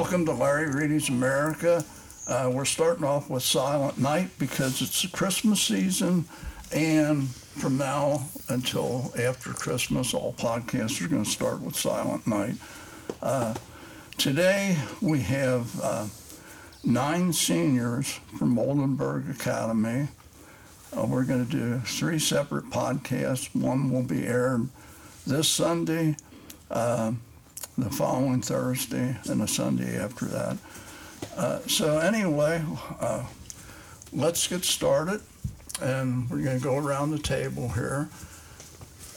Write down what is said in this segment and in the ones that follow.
Welcome to Larry Reedy's America. Uh, we're starting off with Silent Night because it's the Christmas season, and from now until after Christmas, all podcasts are going to start with Silent Night. Uh, today we have uh, nine seniors from Oldenburg Academy. Uh, we're going to do three separate podcasts. One will be aired this Sunday, uh, the following Thursday, and the Sunday after that. Uh, so anyway, uh, let's get started, and we're going to go around the table here.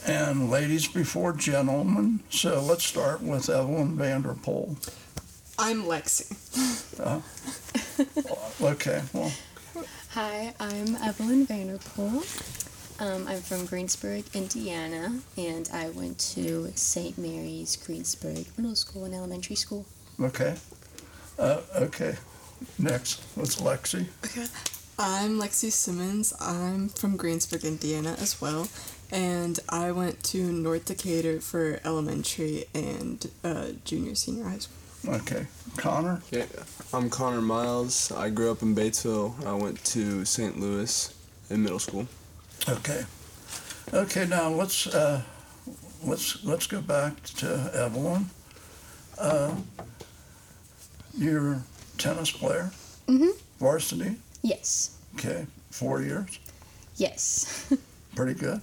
And ladies before gentlemen. So let's start with Evelyn Vanderpool. I'm Lexi. Okay, well, Hi, I'm Evelyn Vanderpool. Um, I'm from Greensburg, Indiana, and I went to St. Mary's Greensburg Middle School and Elementary School. okay. Uh, okay. Next, what's Lexi? Okay. I'm Lexi Simmons. I'm from Greensburg, Indiana as well. And I went to North Decatur for elementary and uh, junior senior high school. Okay. Connor? Yeah, I'm Connor Miles. I grew up in Batesville. I went to St. Louis in middle school. Okay. Okay, now let's, uh, let's, let's go back to Evelyn. Uh, you're a tennis player? Mhm. Varsity? Yes, Okay, four years? yes. Pretty good?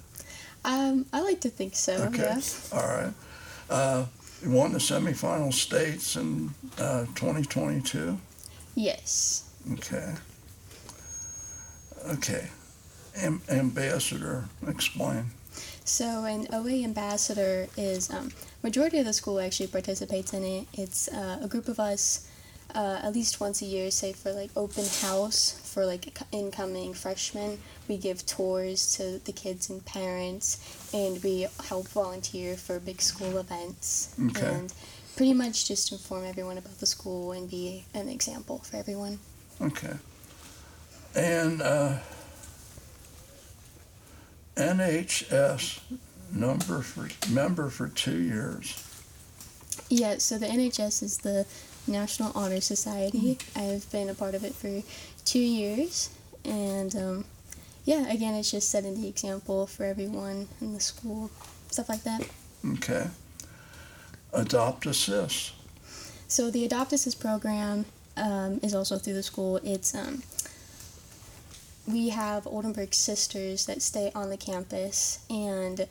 um, I like to think so. Okay. Yeah. All right. Uh, you won the semifinal states in uh, 2022? Yes. Okay. Okay. Am- ambassador, explain. So an OA ambassador is um, majority of the school actually participates in it. It's uh, a group of us uh, at least once a year, say for like open house for like incoming freshmen. We give tours to the kids and parents, and we help volunteer for big school events. Okay. And pretty much just inform everyone about the school and be an example for everyone. Okay. And uh, NHS number for member for two years. Yeah, so the NHS is the National Honor Society. I've been a part of it for two years, and um, yeah, again, it's just setting the example for everyone in the school, stuff like that. Okay. Adopt Assist. So the Adopt Assist program um, is also through the school. It's um, we have Oldenburg sisters that stay on the campus, and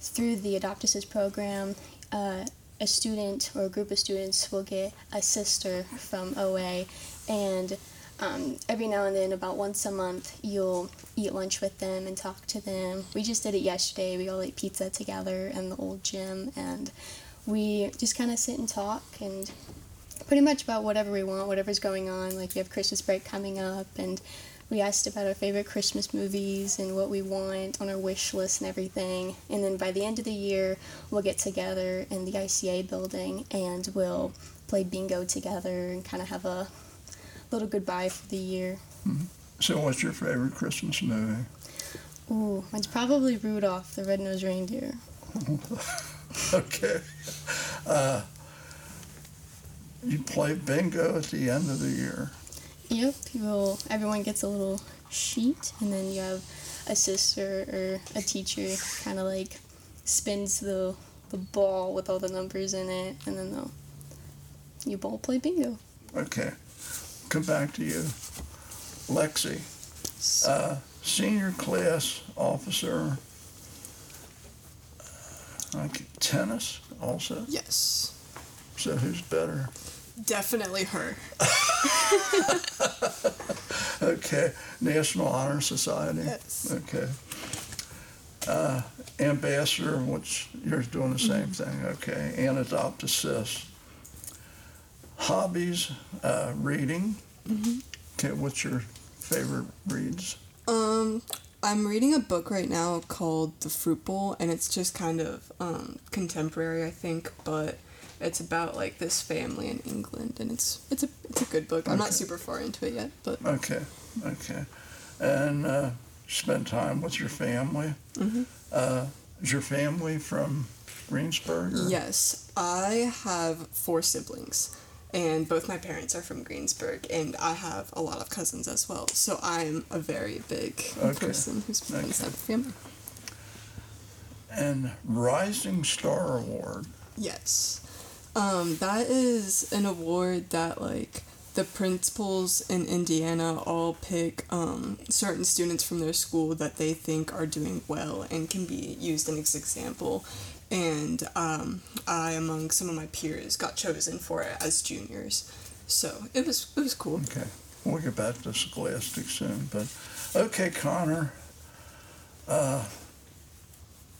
through the Adopt Assist program, uh, a student or a group of students will get a sister from OA, and um, every now and then, about once a month, you'll eat lunch with them and talk to them. We just did it yesterday. We all ate pizza together in the old gym, and we just kind of sit and talk and pretty much about whatever we want, whatever's going on. Like we have Christmas break coming up, and we asked about our favorite Christmas movies and what we want on our wish list and everything. And then by the end of the year, we'll get together in the ICA building and we'll play bingo together and kind of have a little goodbye for the year. So, what's your favorite Christmas movie? Ooh, it's probably Rudolph the Red-Nosed Reindeer. Okay. Uh, you play bingo at the end of the year. Yep, you'll, everyone gets a little sheet, and then you have a sister or a teacher kind of like spins the the ball with all the numbers in it, and then they'll you all play bingo. Okay. Come back to you. Lexi, uh, senior class officer, uh, like tennis also. Yes. So who's better? Definitely her. Okay. National Honor Society. Yes. Okay. Uh, ambassador, which you're doing the same thing. Okay. And adopt assist. Hobbies, uh, reading. Okay. What's your favorite reads? Um, I'm reading a book right now called The Fruit Bowl, and it's just kind of um, contemporary, I think, but it's about like this family in England, and it's it's a it's a good book. I'm not super far into it yet, but Okay, okay. And uh, spend time with your family. Mhm. Uh, is your family from Greensburg? or- yes, I have four siblings, and both my parents are from Greensburg, and I have a lot of cousins as well. So I'm a very big Okay. person who's from Okay. of family. And Rising Star Award. Yes. Um, that is an award that like the principals in Indiana all pick um, certain students from their school that they think are doing well and can be used as an example. And um, I, among some of my peers, got chosen for it as juniors. So it was it was cool. Okay, we'll get back to Scholastic soon, but okay, Connor. Uh,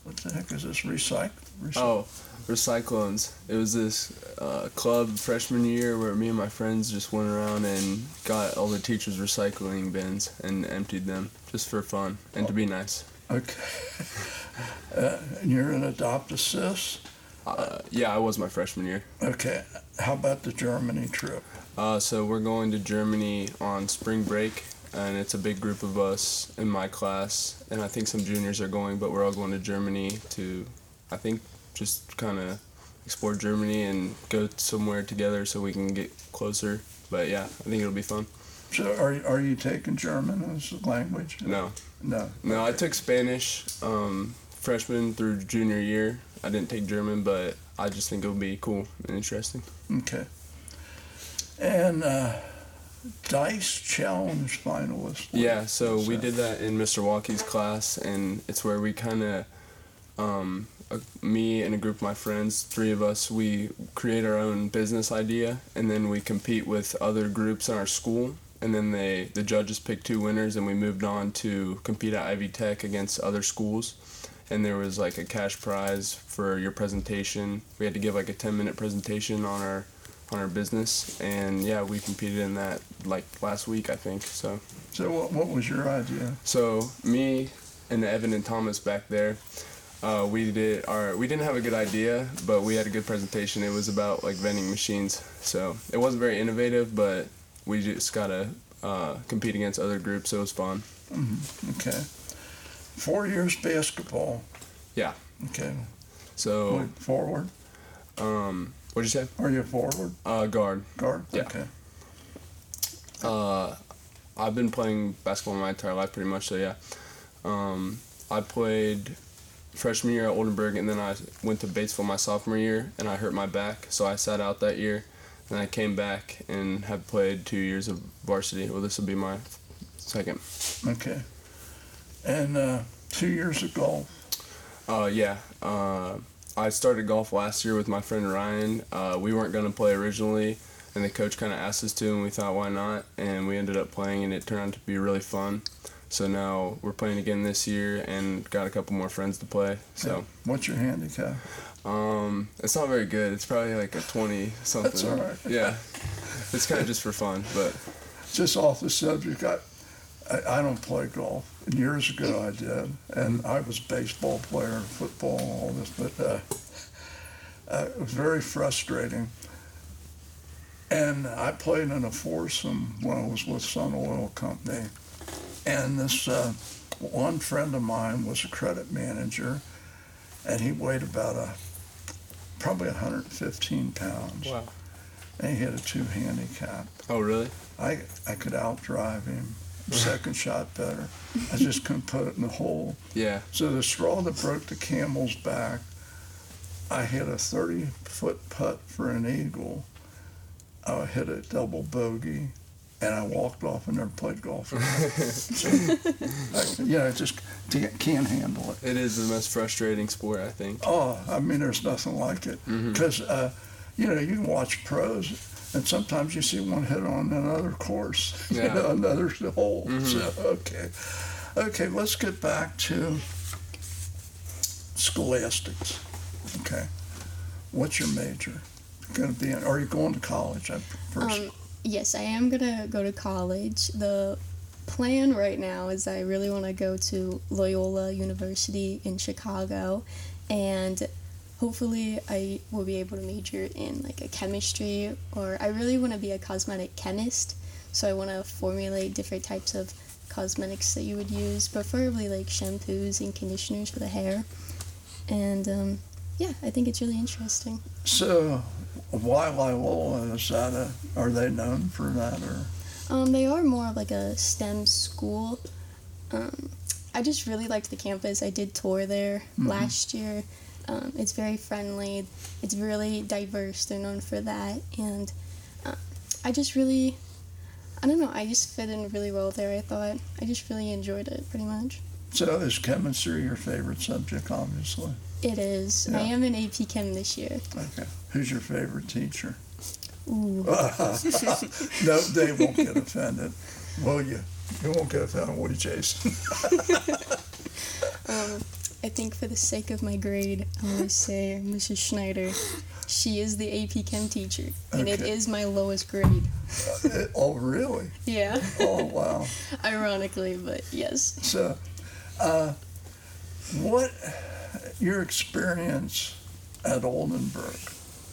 what the heck is this? Recycle? Recycle. Oh, Recyclones. It was this uh, club freshman year where me and my friends just went around and got all the teachers' recycling bins and emptied them just for fun and to be nice. Okay. Uh, and you're an adopt assist. Uh, yeah, I was my freshman year. Okay. How about the Germany trip? Uh, so we're going to Germany on spring break, and it's a big group of us in my class, and I think some juniors are going, but we're all going to Germany to, I think, just kind of explore Germany and go somewhere together so we can get closer. But yeah, I think it'll be fun. So, are are you taking German as a language? No, No. no, I took Spanish um, freshman through junior year. I didn't take German, but I just think it'll be cool and interesting. Okay. And uh, Dice Challenge finalist. Yeah, so we did that in Mr. Walkie's class, and it's where we kind of, um, uh, me and a group of my friends, three of us, we create our own business idea, and then we compete with other groups in our school, and then they the judges picked two winners, and we moved on to compete at Ivy Tech against other schools, and there was like a cash prize for your presentation. We had to give like a ten minute presentation on our on our business, and yeah, we competed in that like last week, I think. So. So, what, what was your idea? So me and Evan and Thomas back there, uh, we did our we didn't have a good idea, but we had a good presentation. It was about like vending machines, so it wasn't very innovative, but we just gotta uh, compete against other groups. So it was fun. Okay. Four years basketball. Yeah. Okay. So Wait, forward. um, what'd you say? Are you a forward Uh, guard. guard? Yeah. Okay. Uh, I've been playing basketball my entire life, pretty much. So yeah, um, I played freshman year at Oldenburg, and then I went to Batesville my sophomore year, and I hurt my back, so I sat out that year. And I came back and have played two years of varsity. Well, this will be my second. Okay. And uh, two years of golf. Uh, yeah. Uh, I started golf last year with my friend Ryan. Uh, we weren't going to play originally, and the coach kind of asked us to, and we thought, why not? And we ended up playing, and it turned out to be really fun. So now we're playing again this year, and got a couple more friends to play. So What's your handicap? um, it's not very good. It's probably like a twenty something. That's all right. Yeah, it's kind of just for fun, but Just off the subject, I, I, I don't play golf. And years ago I did, and I was a baseball player, and football, and all this, but uh, uh, it was very frustrating. And I played in a foursome when I was with Sun Oil Company, and this uh, one friend of mine was a credit manager, and he weighed about a probably 115 pounds, wow. and he had a two handicap. Oh really? I I could outdrive him. Second shot better. I just couldn't put it in the hole. Yeah. So the straw that broke the camel's back, I hit a 30 foot putt for an eagle. I hit a double bogey, and I walked off and never played golf. again. so, I, you know, I just can't, can't handle it. It is the most frustrating sport, I think. Oh, I mean, there's nothing like it. Because, uh, you know, you can watch pros, and sometimes you see one hit on another course, you know, another hole. So, okay. Okay, let's get back to scholastics. Okay. What's your major? Going to be in, are you going to college at first? Um, yes, I am gonna go to college. The plan right now is I really want to go to Loyola University in Chicago, and hopefully I will be able to major in like a chemistry or I really want to be a cosmetic chemist. So I want to formulate different types of cosmetics that you would use, preferably like shampoos and conditioners for the hair. And um, yeah, I think it's really interesting. So, Waialae Lola, is that a, are they known for that or? Um, they are more of like a STEM school. Um, I just really liked the campus. I did tour there last year. Um, it's very friendly. It's really diverse. They're known for that, and uh, I just really, I don't know. I just fit in really well there. I thought I just really enjoyed it pretty much. So is chemistry your favorite subject, obviously? It is. I am in AP Chem this year. Okay. Who's your favorite teacher? No, they won't get offended. Will you? You won't get offended, will you, Jason? Um, I think for the sake of my grade, I'm going to say Mrs. Schneider. She is the AP Chem teacher, and it Okay. is my lowest grade. oh, really? Yeah, Oh, wow. ironically, but yes. So, uh, what your experience at Oldenburg?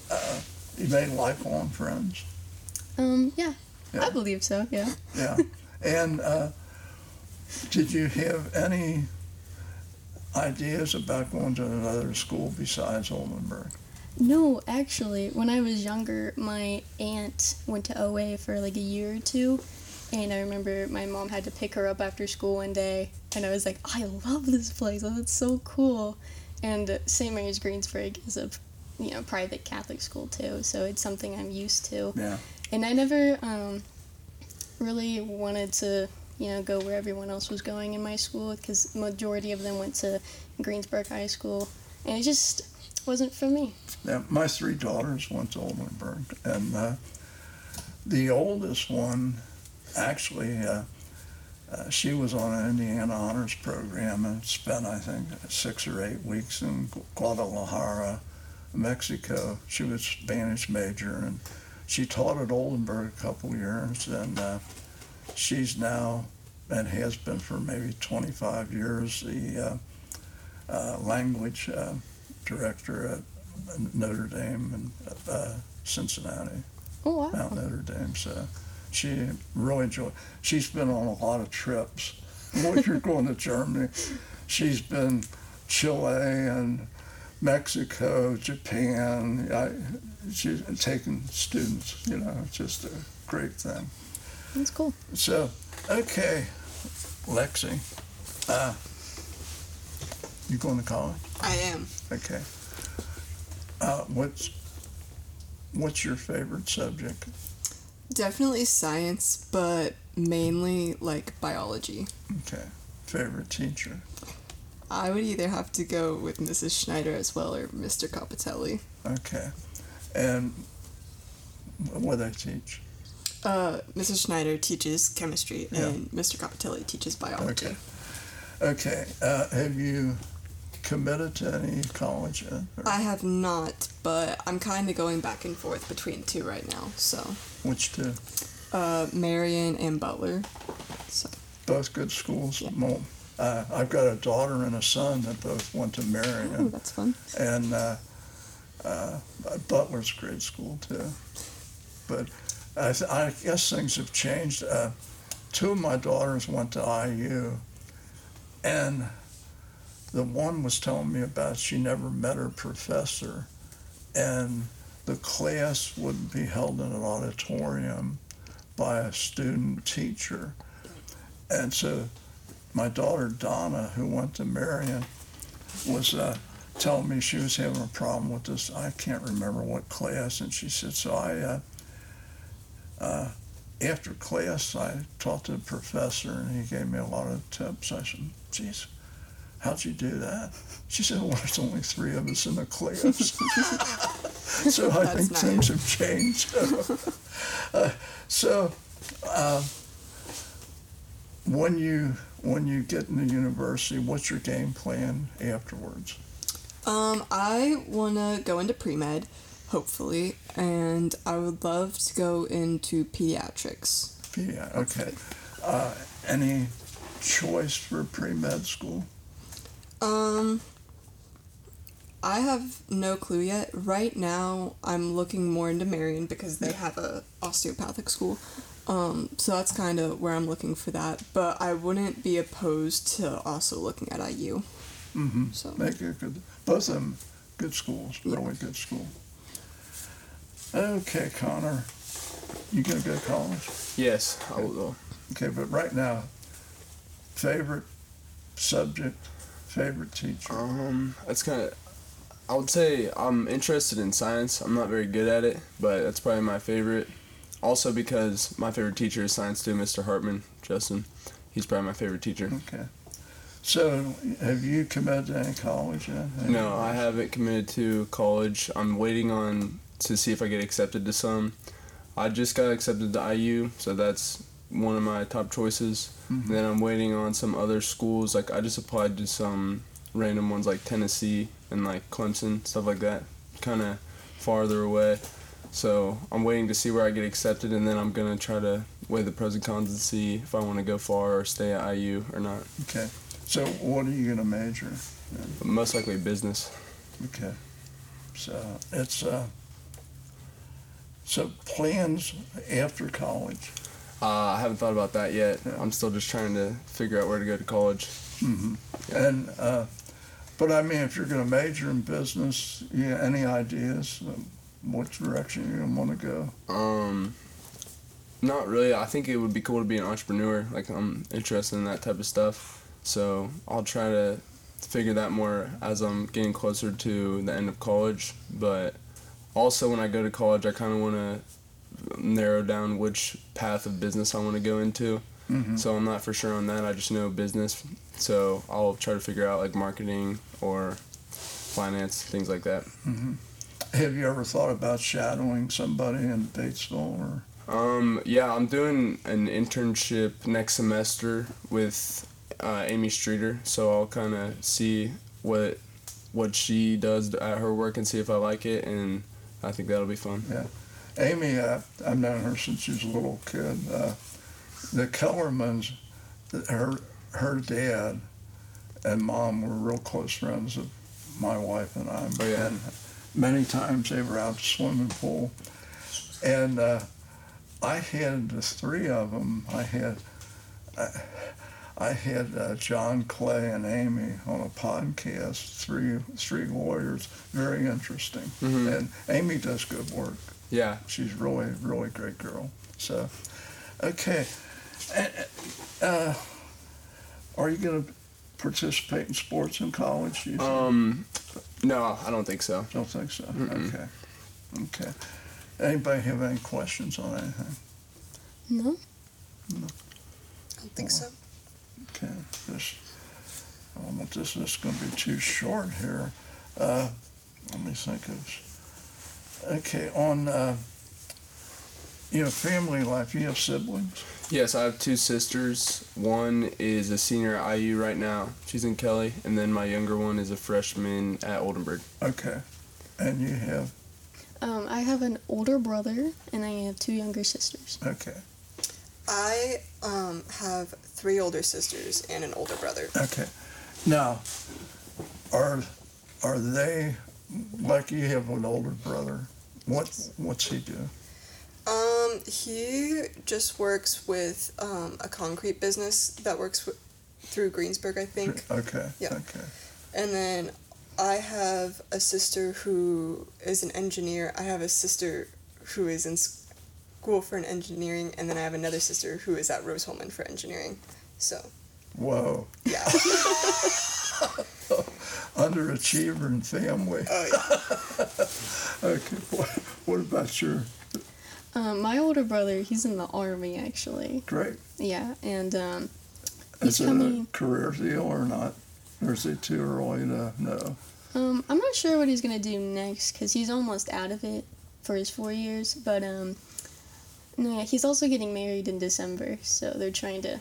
Uh, you made lifelong friends. Um, yeah, Yeah. I believe so. Yeah. Yeah, and uh, did you have any ideas about going to another school besides Oldenburg? No, actually, when I was younger, my aunt went to OA for like a year or two, and I remember my mom had to pick her up after school one day, and I was like, I love this place. Oh, it's so cool. And St. Mary's Greensburg is a, you know, private Catholic school too, so it's something I'm used to. Yeah. And I never um, really wanted to, you know, go where everyone else was going in my school because majority of them went to Greensburg High School, and it just wasn't for me. Yeah, my three daughters went to Oldenburg, and uh, the oldest one actually, uh, uh, she was on an Indiana honors program and spent, I think, six or eight weeks in Guadalajara, Mexico. She was a Spanish major, and she taught at Oldenburg a couple years, and uh, she's now and has been for maybe 25 years the uh, uh, language uh, director at Notre Dame and uh, Cincinnati, Oh wow. Mount Notre Dame. So she really enjoyed. She's been on a lot of trips. When you're going to Germany, she's been Chile and Mexico, Japan. I, she's taking students. You know, it's just a great thing. That's cool. So, okay, Lexi, uh, you going to college? I am. Okay. Uh, what's what's your favorite subject? Definitely science, but mainly like biology. Okay. Favorite teacher? I would either have to go with Mrs. Schneider as well or Mr. Capitelli. Okay. And what they teach? Uh, Mrs. Schneider teaches chemistry Yeah. and Mr. Capitelli teaches biology. Okay. Okay. Uh, have you committed to any college yet? Or I have not, but I'm kind of going back and forth between two right now. So, which two? uh, Marian and Butler. So, Both good schools. Well, uh, I've got a daughter and a son that both went to oh, Marian. that's fun. and uh, uh, Butler's grade school too. But I, th- I guess things have changed. Uh, two of my daughters went to IU, and the one was telling me about she never met her professor, and the class would be held in an auditorium by a student teacher. And so my daughter Donna, who went to Marian, was uh, telling me she was having a problem with this. I can't remember what class, and she said, so I, uh, uh, after class, I talked to the professor, and he gave me a lot of tips. I said, geez, how'd you do that? She said, well, there's only three of us in the class. so I think nice. things have changed. uh, so uh, when you when you get into university, what's your game plan afterwards? Um, I want to go into pre med, hopefully, and I would love to go into pediatrics. Yeah, okay. Uh, any choice for pre-med school? Um, I have no clue yet. Right now, I'm looking more into Marian because they have a osteopathic school. Um, so that's kind of where I'm looking for that. But I wouldn't be opposed to also looking at IU. Mm-hmm. So Make a good, both of them good schools, Yeah. really good school. Okay, Connor, you gonna go to college? Yes, I will. Okay, but right now, favorite subject, favorite teacher. Um, that's kind of. I would say I'm interested in science. I'm not very good at it, but that's probably my favorite. Also because my favorite teacher is science too, Mr. Hartman, Justin. He's probably my favorite teacher. Okay. So, have you committed to any college yet? Any No, I haven't committed to college. I'm waiting on to see if I get accepted to some. I just got accepted to IU, so that's one of my top choices. Mhm. Then I'm waiting on some other schools. Like I just applied to some random ones like Tennessee and like Clemson, stuff like that. Kind of farther away. So I'm waiting to see where I get accepted, and then I'm gonna try to weigh the pros and cons and see if I want to go far or stay at IU or not. Okay. So, what are you gonna major? But most likely business. Okay. So it's uh. So plans after college. Uh, I haven't thought about that yet. Yeah. I'm still just trying to figure out where to go to college. Hmm And uh, but I mean, if you're going to major in business, yeah, any ideas what direction to want to go? Um, not really. I think it would be cool to be an entrepreneur. Like I'm interested in that type of stuff. So I'll try to figure that more as I'm getting closer to the end of college. But also when I go to college, I kind of want to narrow down which path of business I want to go into. hmm So I'm not for sure on that. I just know business. So I'll try to figure out like marketing or finance, things like that. hmm Have you ever thought about shadowing somebody in Batesville or? Um, yeah, I'm doing an internship next semester with uh, Amy Streeter, so I'll kind of see what what she does at her work and see if I like it, and I think that'll be fun. Yeah, Amy, uh, I've known her since she was a little kid. Uh, the Kellermans, her her dad and mom were real close friends of my wife and I. Oh, yeah. And many times they were out swimming pool, and uh, I had the three of them. I had. I, I had uh, John Clay and Amy on a podcast, three three lawyers, very interesting. Mhm. And Amy does good work Yeah, she's really really great girl so okay Uh, uh, are you going to participate in sports in college you um, no, I don't think so. don't think so? Mm-mm. okay. Okay. Anybody have any questions on anything? No? I don't think so. okay this I don't want this this is going to be too short here. Uh, let me think of okay on uh, you know family life you have siblings Yes, I have two sisters. One is a senior at IU right now. She's in Kelley, and then my younger one is a freshman at Oldenburg. okay and you have Um, I have an older brother and I have two younger sisters. okay I um, have three older sisters and an older brother. Okay. Now, are are they like you have an older brother? What what's he do? Um, he just works with um, a concrete business that works w- through Greensburg, I think. Okay. Yeah. Okay. And then I have a sister who is an engineer. I have a sister who is in school for an engineering, and then I have another sister who is at Rose-Hulman for engineering. So Whoa. yeah. Underachiever in family. oh yeah. Okay. What, what about your Um, my older brother, he's in the army actually. great? Yeah, and um, he's Is it a career deal or not? Or is it too early to know? Um, I'm not sure what he's gonna do next because he's almost out of it for his four years. But um, no, yeah, he's also getting married in December, so they're trying to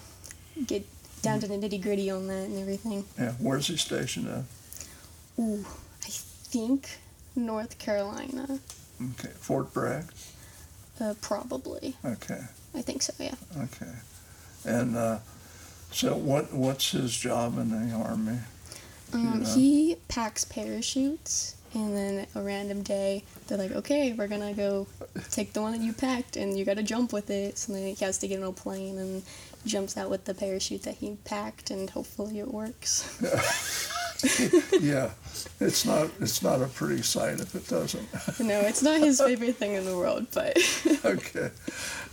get down to the nitty gritty on that and everything. Yeah. Where's he stationed at? Ooh, I think North Carolina, Okay. Fort Bragg. Uh, probably. Okay. I think so. Yeah. Okay. And uh, so, what what's his job in the army? Um, Yeah. He packs parachutes, and then a random day they're like, "Okay, we're gonna go take the one that you packed, and you gotta jump with it." So then he has to get on a plane and jumps out with the parachute that he packed, and hopefully it works. yeah, it's not it's not a pretty sight if it doesn't. no, it's not his favorite thing in the world, but okay,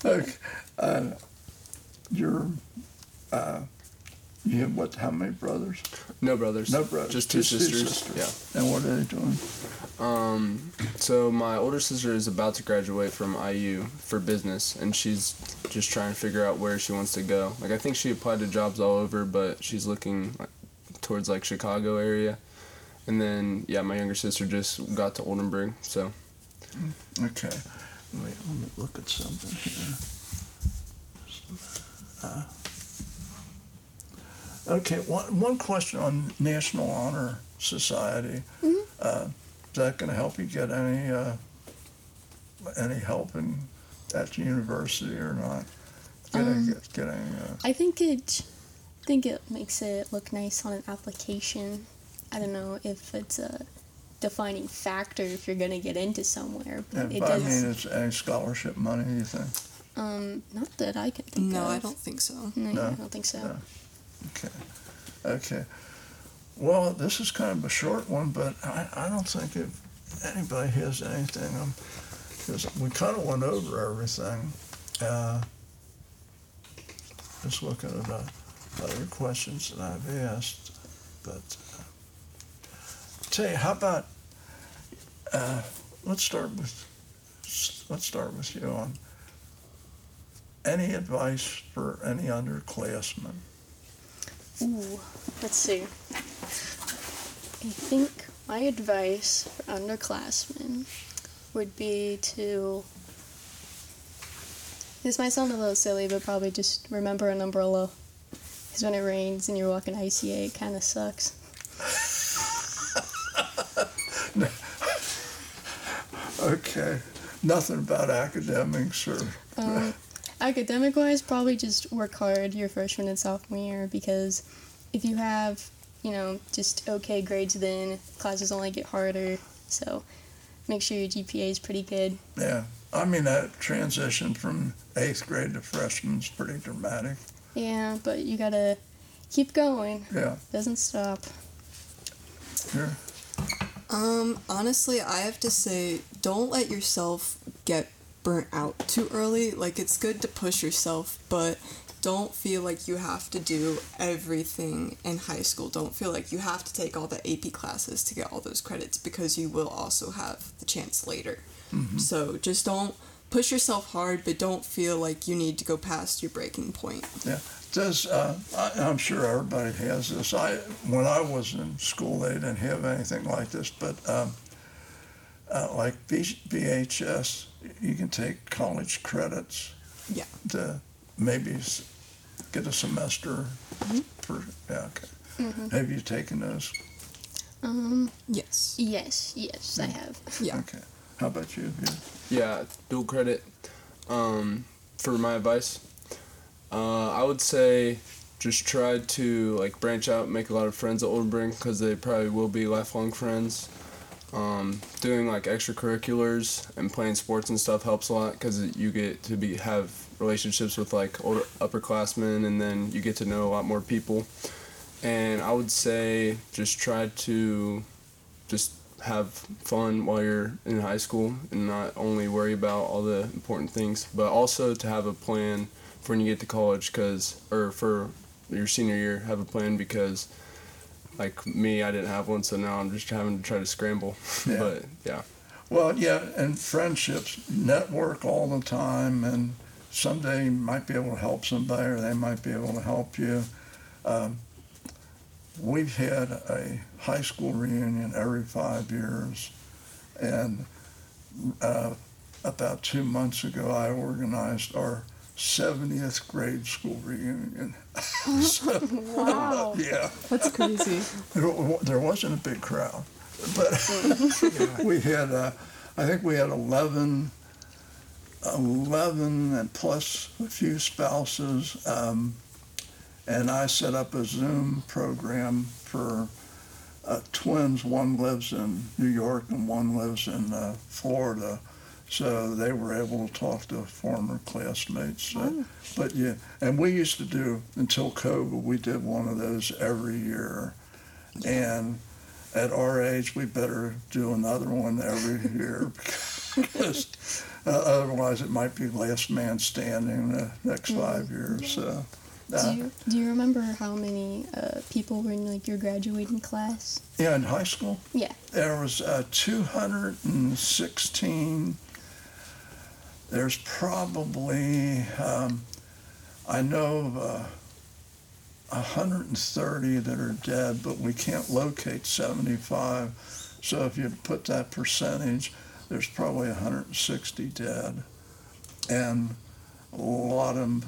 okay. Uh, you're uh, you have what? How many brothers? No brothers. No brothers. Just two two sisters. Yeah. And what are they doing? Um, so my older sister is about to graduate from IU for business, and she's just trying to figure out where she wants to go. Like I think she applied to jobs all over, but she's looking like, towards like Chicago area. And then yeah, my younger sister just got to Oldenburg, so Okay. Wait, let me look at something here. Uh, okay, one, one question on National Honor Society. Uh, is that going to help you get any uh, any help in at the university or not? Getting, Um, getting uh, I think it, I think it makes it look nice on an application. I don't know if it's a defining factor if you're gonna get into somewhere, but and it but I does. mean, it's any scholarship money. You think? um, not that I can think No, of. I don't think so. No, No? I don't think so. No. Okay. Okay. Well, this is kind of a short one, but I, I don't think if anybody has anything, because we kind of went over everything. Uh, just looking at uh, other questions that I've asked, but uh, tell you, how about uh, let's start with let's start with you on any advice for any underclassmen. Ooh, let's see. I think my advice for underclassmen would be to. This might sound a little silly, but probably just remember an umbrella. Because when it rains and you're walking ICA, it kind of sucks. Okay. Nothing about academics or Um, academic wise, probably just work hard your freshman and sophomore year because if you have, you know, just okay grades, then classes only get harder. So make sure your GPA is pretty good. yeah. I mean that transition from eighth grade to freshman is pretty dramatic. Yeah, but you gotta keep going. Yeah. Doesn't stop. Here. Um, honestly, I have to say, don't let yourself get burnt out too early. Like, it's good to push yourself, but don't feel like you have to do everything in high school. Don't feel like you have to take all the AP classes to get all those credits because you will also have the chance later. So just don't push yourself hard, but don't feel like you need to go past your breaking point. Yeah. Does uh, I, I'm sure everybody has this. I when I was in school, they didn't have anything like this, but um, uh, like B- BHS, you can take college credits Yeah. to maybe get a semester. Mhm. For, yeah. Okay. Mhm. Have you taken those? Um, Yes. yes, yes, I have. Yeah. Okay. How about you? you? Yeah, dual credit. Um, for my advice, uh, I would say just try to like branch out, make a lot of friends at Oldenburg because they probably will be lifelong friends. Um, doing like extracurriculars and playing sports and stuff helps a lot because you get to be have relationships with like older upperclassmen and then you get to know a lot more people. And I would say just try to just have fun while you're in high school and not only worry about all the important things, but also to have a plan for when you get to college, because or for your senior year, have a plan because, like me, I didn't have one, so now I'm just having to try to scramble. Yeah. but yeah, Well, yeah, and friendships, network all the time, and someday you might be able to help somebody, or they might be able to help you. Um, we've had a high school reunion every five years, and uh, about two months ago, I organized our 70th grade school reunion. So, Wow. yeah. That's crazy. There there wasn't a big crowd, but we had, uh, I think we had 11, 11 and plus a few spouses. Um, and I set up a Zoom program for uh, twins. One lives in New York and one lives in uh, Florida. So they were able to talk to former classmates. Uh, but yeah, and we used to do until COVID. We did one of those every year, And at our age, we better do another one every year because uh, otherwise it might be last man standing the next five years. So, Do you, do you remember how many uh, people were in like your graduating class? yeah, in high school, Yeah. there was uh, 216. There's probably, um, I know, uh, 130 that are dead, but we can't locate 75. So if you put that percentage, there's probably 160 dead, and a lot of 'em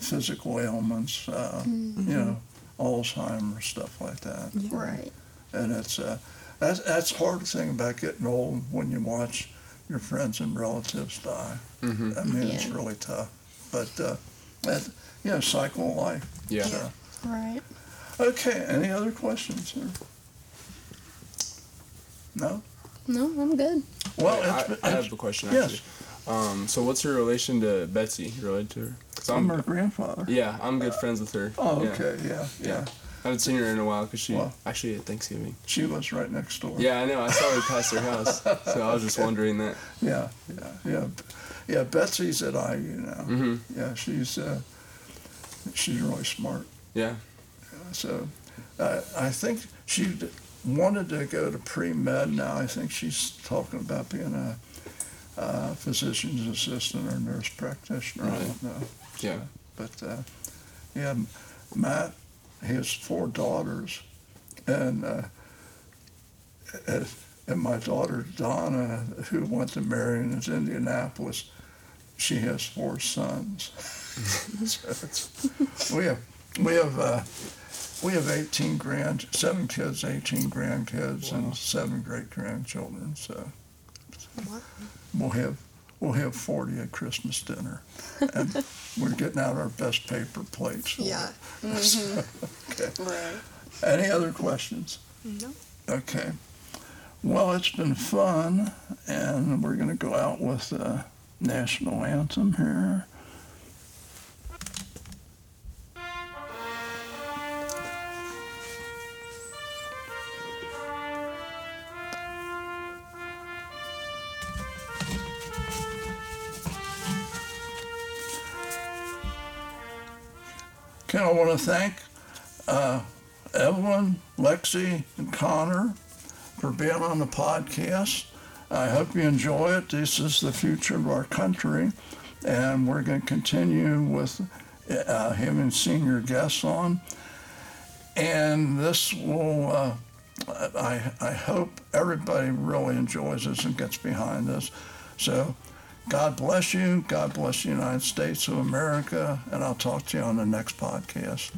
physical ailments, uh, you know, Alzheimer's stuff like that Yeah. Right. and it's uh, that's that's hard thing about getting old when you watch your friends and relatives die. Mhm. I mean, it's really tough, but uh, that you know, cycle of life. Yeah. So, Right. okay. Any other questions? Sir? No. No, I'm good. Well, I, it's, I have a question yes. actually. Um, so what's your relation to Betsy? You related to her? 'Cause I'm I'm, her grandfather. yeah, I'm good friends with her. Oh, okay. Yeah, yeah. Yeah. I haven't seen her in a while because she Well. actually at Thanksgiving. She lives right next door. Yeah, I know. I saw her pass her house, so I was just wondering that. Yeah, yeah, yeah, yeah. Betsy's at IU now. hmm Yeah, she's uh, she's really smart. Yeah. So uh, I think she wanted to go to pre med. Now I think she's talking about being a, uh physician's assistant or nurse practitioner. I don't know. Yeah. But uh, yeah, Matt, he has four daughters, and uh, and, my daughter Donna, who went to Marian in Indianapolis, she has four sons. so it's, we have we have uh, we have 18 grand, seven kids, 18 grandkids, and seven great grandchildren. So Wow. we'll have we'll have 40 at Christmas dinner, and we're getting out our best paper plates. Yeah. it. Mm-hmm. okay. Right. Any other questions? No. Okay. Well, it's been fun, and we're going to go out with the national anthem here. To thank uh, Evelyn, Lexi, and Connor for being on the podcast. I hope you enjoy it. This is the future of our country, and we're going to continue with uh, having senior guests on. And this will, uh, I, I hope everybody really enjoys this and gets behind this. So, God bless you. God bless the United States of America, and I'll talk to you on the next podcast.